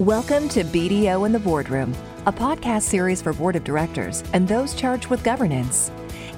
Welcome to BDO in the Boardroom, a podcast series for board of directors and those charged with governance.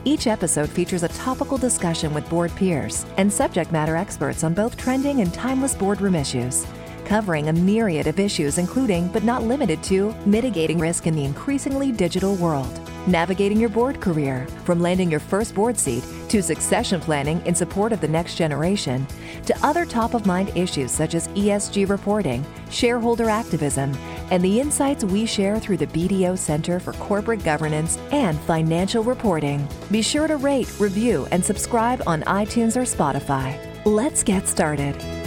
Each episode features a topical discussion with board peers and subject matter experts on both trending and timeless boardroom issues, covering a myriad of issues, including, but not limited to, mitigating risk in the increasingly digital world, navigating your board career, from landing your first board seat to succession planning in support of the next generation, to other top of mind issues such as ESG reporting, shareholder activism, and the insights we share through the BDO Center for Corporate Governance and Financial Reporting. Be sure to rate, review, and subscribe on iTunes or Spotify. Let's get started.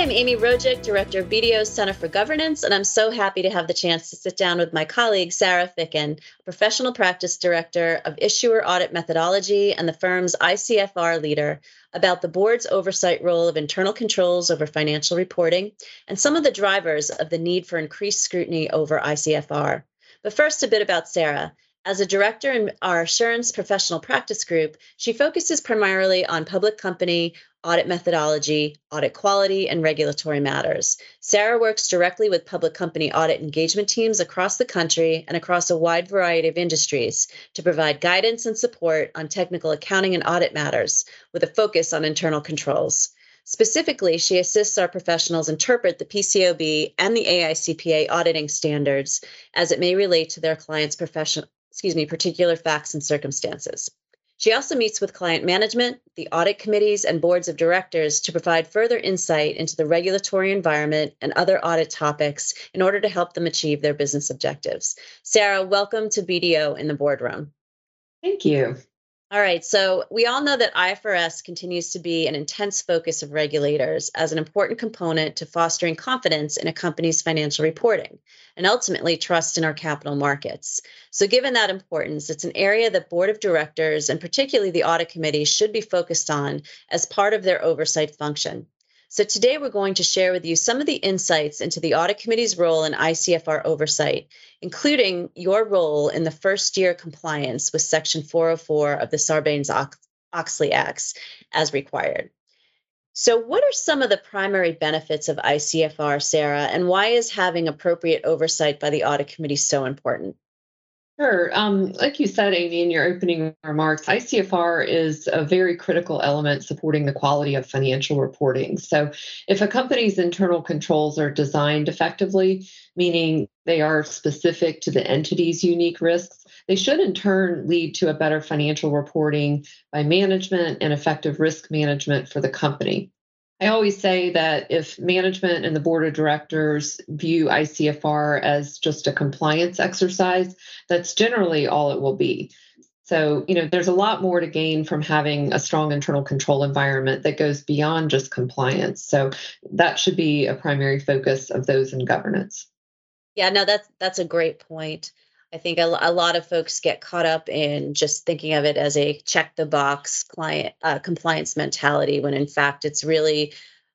I'm Amy Rojik, Director of BDO Center for Governance, and I'm so happy to have the chance to sit down with my colleague, Sarah Ficken, Professional Practice Director of Issuer Audit Methodology and the firm's ICFR leader, about the board's oversight role of internal controls over financial reporting and some of the drivers of the need for increased scrutiny over ICFR. But first, a bit about Sarah. As a director in our assurance professional practice group, she focuses primarily on public company audit methodology, audit quality, and regulatory matters. Sarah works directly with public company audit engagement teams across the country and across a wide variety of industries to provide guidance and support on technical accounting and audit matters with a focus on internal controls. Specifically, she assists our professionals interpret the PCAOB and the AICPA auditing standards as it may relate to their clients' professional excuse me, particular facts and circumstances. She also meets with client management, the audit committees, and boards of directors to provide further insight into the regulatory environment and other audit topics in order to help them achieve their business objectives. Sarah, welcome to BDO in the boardroom. Thank you. All right, so we all know that ICFR continues to be an intense focus of regulators as an important component to fostering confidence in a company's financial reporting and ultimately trust in our capital markets. So, given that importance, it's an area that board of directors and particularly the audit committee should be focused on as part of their oversight function. So today we're going to share with you some of the insights into the audit committee's role in ICFR oversight, including your role in the first year compliance with section 404 of the Sarbanes-Oxley Acts as required. So what are some of the primary benefits of ICFR, Sarah, and why is having appropriate oversight by the audit committee so important? Sure. Um, like you said, Amy, in your opening remarks, ICFR is a very critical element supporting the quality of financial reporting. So, if a company's internal controls are designed effectively, meaning they are specific to the entity's unique risks, they should in turn lead to a better financial reporting by management and effective risk management for the company. I always say that if management and the board of directors view ICFR as just a compliance exercise, that's generally all it will be. So, you know, there's a lot more to gain from having a strong internal control environment that goes beyond just compliance. So, that should be a primary focus of those in governance. Yeah, no, that's that's a great point. I think a, a, lot of folks get caught up in just thinking of it as a check the box client uh, compliance mentality when in fact it's really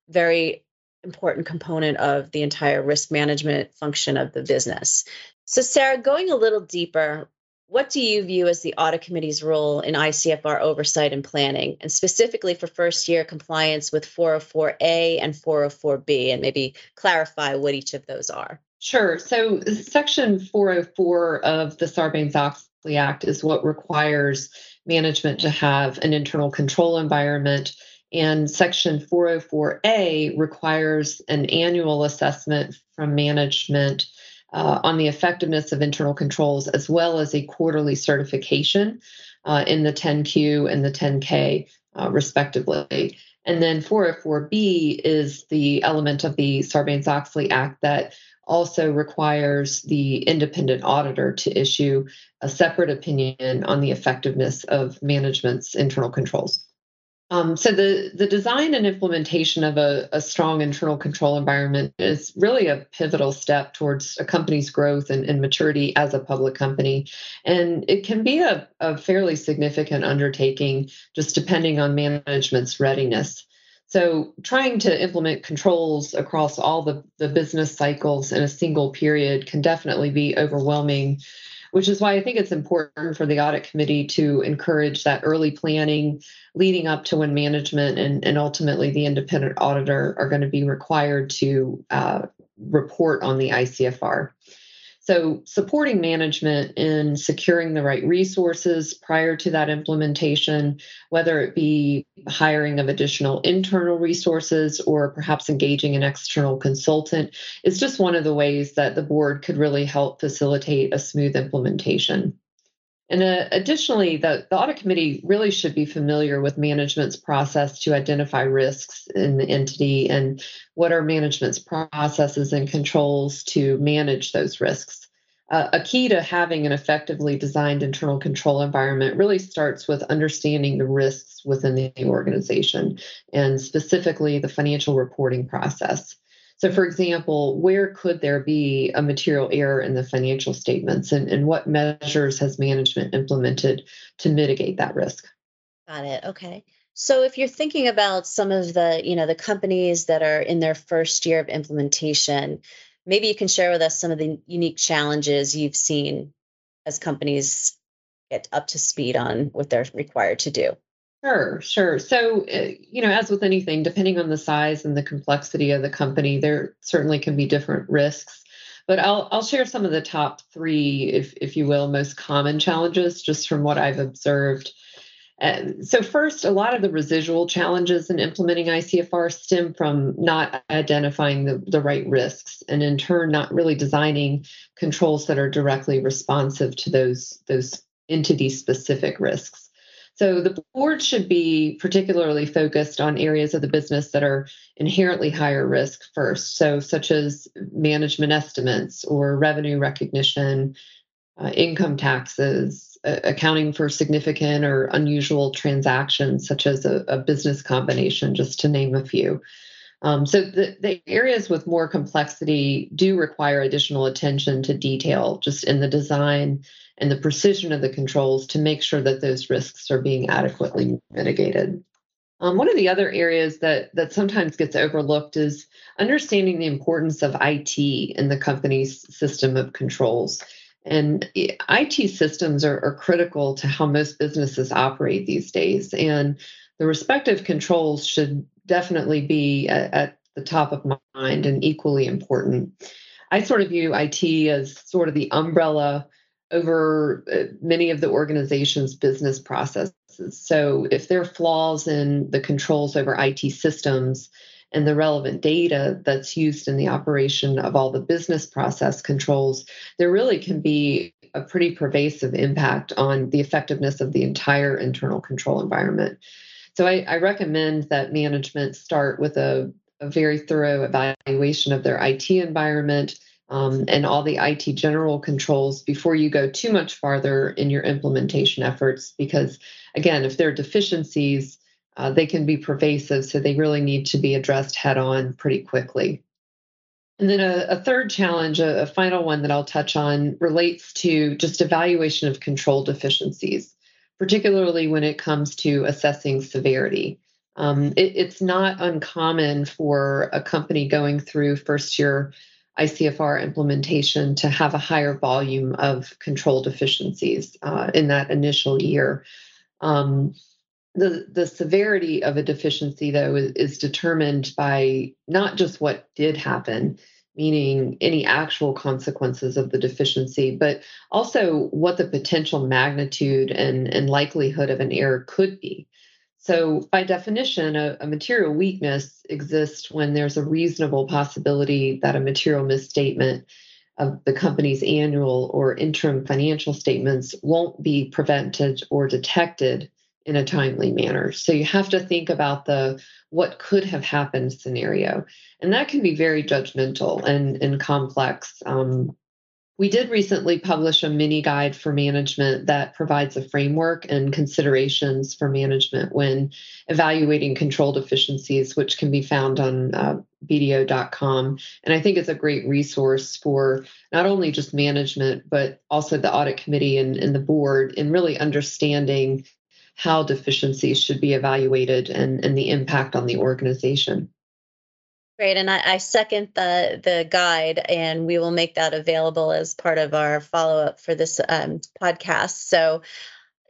very important component of the entire risk management function of the business. So Sarah, going a little deeper, what do you view as the audit committee's role in ICFR oversight and planning, and specifically for first year compliance with 404A and 404B, and maybe clarify what each of those are? Sure. So, Section 404 of the Sarbanes Oxley Act is what requires management to have an internal control environment. And Section 404A requires an annual assessment from management uh, on the effectiveness of internal controls, as well as a quarterly certification uh, in the 10Q and the 10K, uh, respectively. And then 404B is the element of the Sarbanes Oxley Act that also requires the independent auditor to issue a separate opinion on the effectiveness of management's internal controls. Um, so the, the design and implementation of a, a, strong internal control environment is really a pivotal step towards a company's growth and, and maturity as a public company. And it can be a, a fairly significant undertaking just depending on management's readiness. So, trying to implement controls across all the, the business cycles in a single period can definitely be overwhelming which is why I think it's important for the audit committee to encourage that early planning leading up to when management and, and ultimately the independent auditor are going to be required to uh, report on the ICFR. So, supporting management in securing the right resources prior to that implementation, whether it be hiring of additional internal resources or perhaps engaging an external consultant, is just one of the ways that the board could really help facilitate a smooth implementation. And uh, additionally, the, the audit committee really should be familiar with management's process to identify risks in the entity and what are management's processes and controls to manage those risks. Uh, a key to having an effectively designed internal control environment really starts with understanding the risks within the organization and specifically the financial reporting process. So, for example, where could there be a material error in the financial statements, and, and what measures has management implemented to mitigate that risk? Got it. Okay. So, if you're thinking about some of the, you know, the companies that are in their first year of implementation, maybe you can share with us some of the unique challenges you've seen as companies get up to speed on what they're required to do. Sure, sure. So, uh, you know, as with anything, depending on the size and the complexity of the company, there certainly can be different risks. But I'll I'll share some of the top three, if if you will, most common challenges, just from what I've observed. And so, first, a lot of the residual challenges in implementing ICFR stem from not identifying the, the right risks, and in turn, not really designing controls that are directly responsive to those those entity specific risks. So the board should be particularly focused on areas of the business that are inherently higher risk first. So, such as management estimates or revenue recognition, uh, income taxes, uh, accounting for significant or unusual transactions, such as a, a business combination, just to name a few. Um, so the, the areas with more complexity do require additional attention to detail just in the design and the precision of the controls to make sure that those risks are being adequately mitigated. Um, one of the other areas that that sometimes gets overlooked is understanding the importance of IT in the company's system of controls. And IT systems are, are critical to how most businesses operate these days. And the respective controls should definitely be at, at the top of mind and equally important. I sort of view IT as sort of the umbrella over uh, many of the organization's business processes. So, if there are flaws in the controls over IT systems and the relevant data that's used in the operation of all the business process controls, there really can be a pretty pervasive impact on the effectiveness of the entire internal control environment. So, I, I recommend that management start with a, a very thorough evaluation of their IT environment um, and all the IT general controls before you go too much farther in your implementation efforts. Because, again, if there are deficiencies, uh, they can be pervasive, so they really need to be addressed head on pretty quickly. And then a, a third challenge, a, a, final one that I'll touch on, relates to just evaluation of control deficiencies, particularly when it comes to assessing severity. Um, it, it's not uncommon for a company going through first year ICFR implementation to have a higher volume of control deficiencies uh, in that initial year. Um, the, the severity of a deficiency, though, is, is determined by not just what did happen, meaning any actual consequences of the deficiency, but also what the potential magnitude and, and likelihood of an error could be. So, by definition, a, a, material weakness exists when there's a reasonable possibility that a material misstatement of the company's annual or interim financial statements won't be prevented or detected in a timely manner. So, you have to think about the what could have happened scenario. And that can be very judgmental and, and complex. Um, we did recently publish a mini guide for management that provides a framework and considerations for management when evaluating control deficiencies, which can be found on uh, BDO.com. And I think it's a great resource for not only just management, but also the audit committee and, and the board in really understanding how deficiencies should be evaluated and, and the impact on the organization. Great, and I, I, second the the guide, and we will make that available as part of our follow up for this um, podcast. So,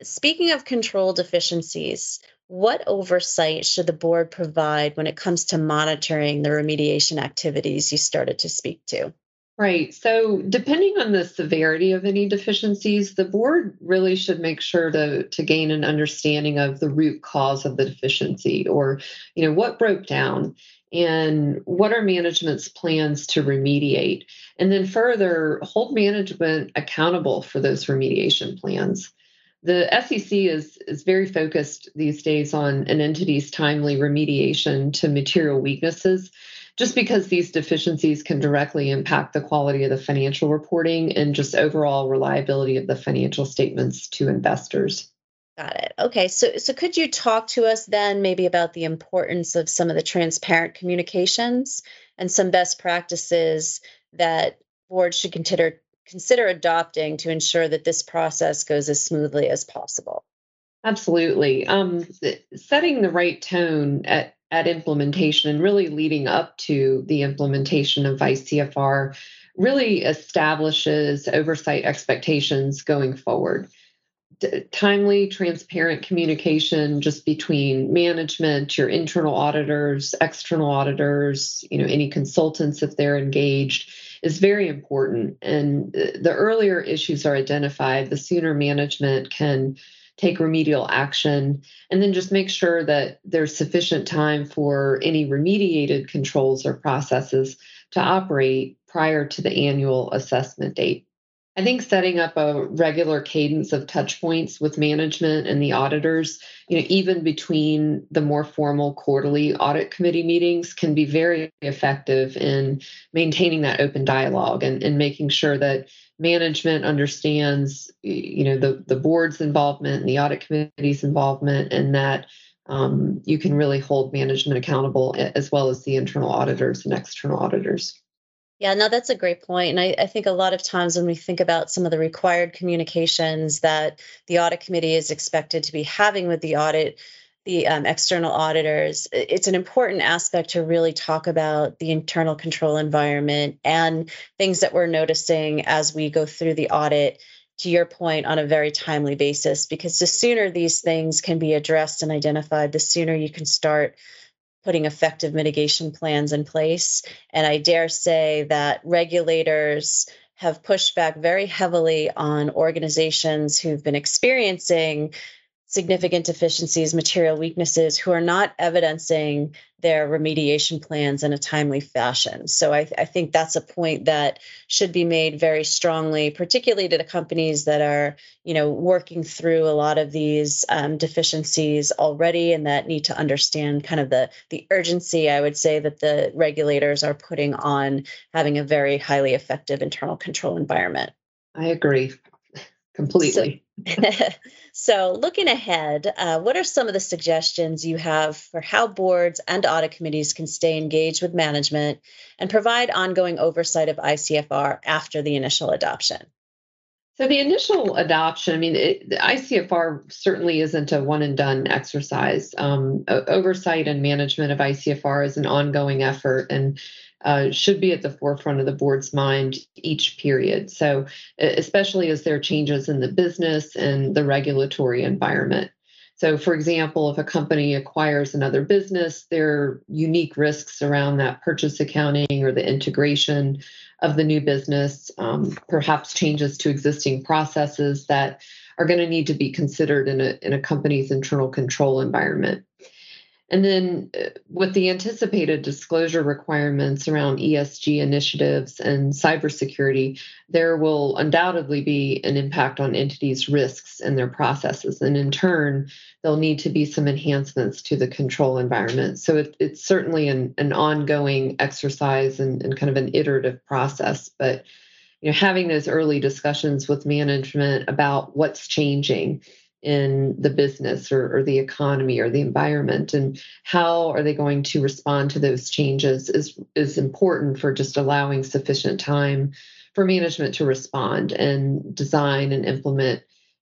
speaking of control deficiencies, what oversight should the board provide when it comes to monitoring the remediation activities you started to speak to? Right. So, depending on the severity of any deficiencies, the board really should make sure to, to gain an understanding of the root cause of the deficiency or, you know, what broke down and what are management's plans to remediate. And then further, hold management accountable for those remediation plans. The SEC is, is very focused these days on an entity's timely remediation to material weaknesses just because these deficiencies can directly impact the quality of the financial reporting and just overall reliability of the financial statements to investors. Got it. Okay. So so could you talk to us then maybe about the importance of some of the transparent communications and some best practices that boards should consider consider adopting to ensure that this process goes as smoothly as possible? Absolutely. Um, setting the right tone at at implementation and really leading up to the implementation of ICFR really establishes oversight expectations going forward. D- timely, transparent communication just between management, your internal auditors, external auditors, you know, any consultants if they're engaged is very important. And uh, the earlier issues are identified, the sooner management can take remedial action, and then just make sure that there's sufficient time for any remediated controls or processes to operate prior to the annual assessment date. I think setting up a regular cadence of touch points with management and the auditors, you know, even between the more formal quarterly audit committee meetings can be very effective in maintaining that open dialogue and, and making sure that management understands you know the the board's involvement and the audit committee's involvement and that um, you can really hold management accountable as well as the internal auditors and external auditors yeah, no, that's a great. And I, I, think a lot of times when we think about some of the required communications that the audit committee is expected to be having with the audit, the um, external auditors, it's an important aspect to really talk about the internal control environment and things that we're noticing as we go through the audit. To your point, on a very timely basis, because the sooner these things can be addressed and identified, the sooner you can start putting effective mitigation plans in place. And I dare say that regulators have pushed back very heavily on organizations who've been experiencing significant deficiencies, material weaknesses, who are not evidencing their remediation plans in a timely fashion. So I, I, think that's a point that should be made very strongly, particularly to the companies that are, you know, working through a lot of these um, deficiencies already and that need to understand kind of the the urgency. I would say that the regulators are putting on having a very highly effective internal control environment. I agree completely. So, so looking ahead, uh, what are some of the suggestions you have for how boards and audit committees can stay engaged with management and provide ongoing oversight of ICFR after the initial adoption? So the initial adoption, I mean, it, the ICFR certainly isn't a one and done exercise. Um, oversight and management of ICFR is an ongoing effort, and uh, should be at the forefront of the board's mind each period. So, especially as there are changes in the business and the regulatory environment. So, for example, if a company acquires another business, there are unique risks around that purchase accounting or the integration of the new business, um, perhaps changes to existing processes that are going to need to be considered in a, in a company's internal control environment. And then, uh, with the anticipated disclosure requirements around ESG initiatives and cybersecurity, there will undoubtedly be an impact on entities' risks and their processes. And in turn, there'll need to be some enhancements to the control environment. So it, it's certainly an, an ongoing exercise and, and kind of an iterative process. But you know, having those early discussions with management about what's changing in the business or, or, the economy or the environment and how are they going to respond to those changes is is important for just allowing sufficient time for management to respond and design and implement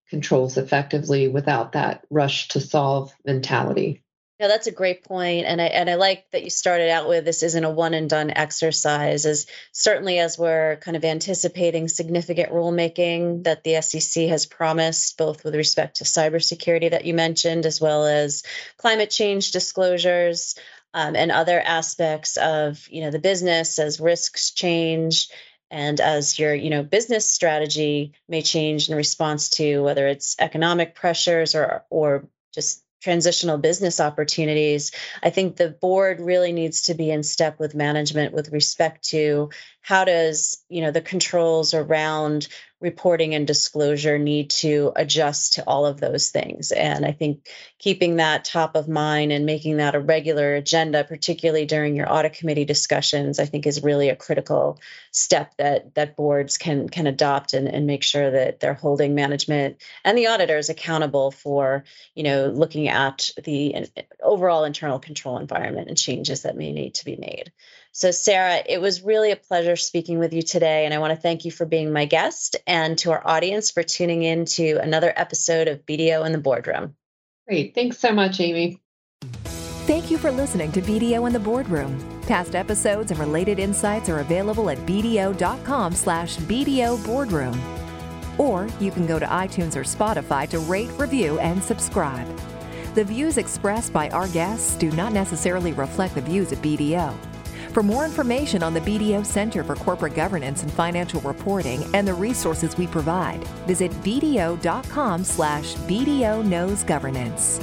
controls effectively without that rush to solve mentality Yeah, that's a great point, and I and I like that you started out with this isn't a one and done exercise. As certainly as we're kind of anticipating significant rulemaking that the SEC has promised, both with respect to cybersecurity that you mentioned, as well as climate change disclosures um, and other aspects of you know the business as risks change and as your you know business strategy may change in response to whether it's economic pressures or or just transitional business opportunities, I think the board really needs to be in step with management with respect to how does, you know, the controls around reporting and disclosure need to adjust to all of those things. And I think keeping that top of mind and making that a regular agenda, particularly during your audit committee discussions, I think is really a critical step that that boards can can adopt and, and make sure that they're holding management and the auditors accountable for, you know, looking at the uh, overall internal control environment and changes that may need to be made. So, Sarah, it was really a pleasure speaking with you today. And I want to thank you for being my guest and to our audience for tuning in to another episode of BDO in the Boardroom. Great. Thanks so much, Amy. Thank you for listening to BDO in the Boardroom. Past episodes and related insights are available at bdo.com slash BDO Boardroom. Or you can go to iTunes or Spotify to rate, review, and subscribe. The views expressed by our guests do not necessarily reflect the views of BDO. For more information on the BDO Center for Corporate Governance and Financial Reporting and the resources we provide, visit bdo.com slash BDO Knows Governance.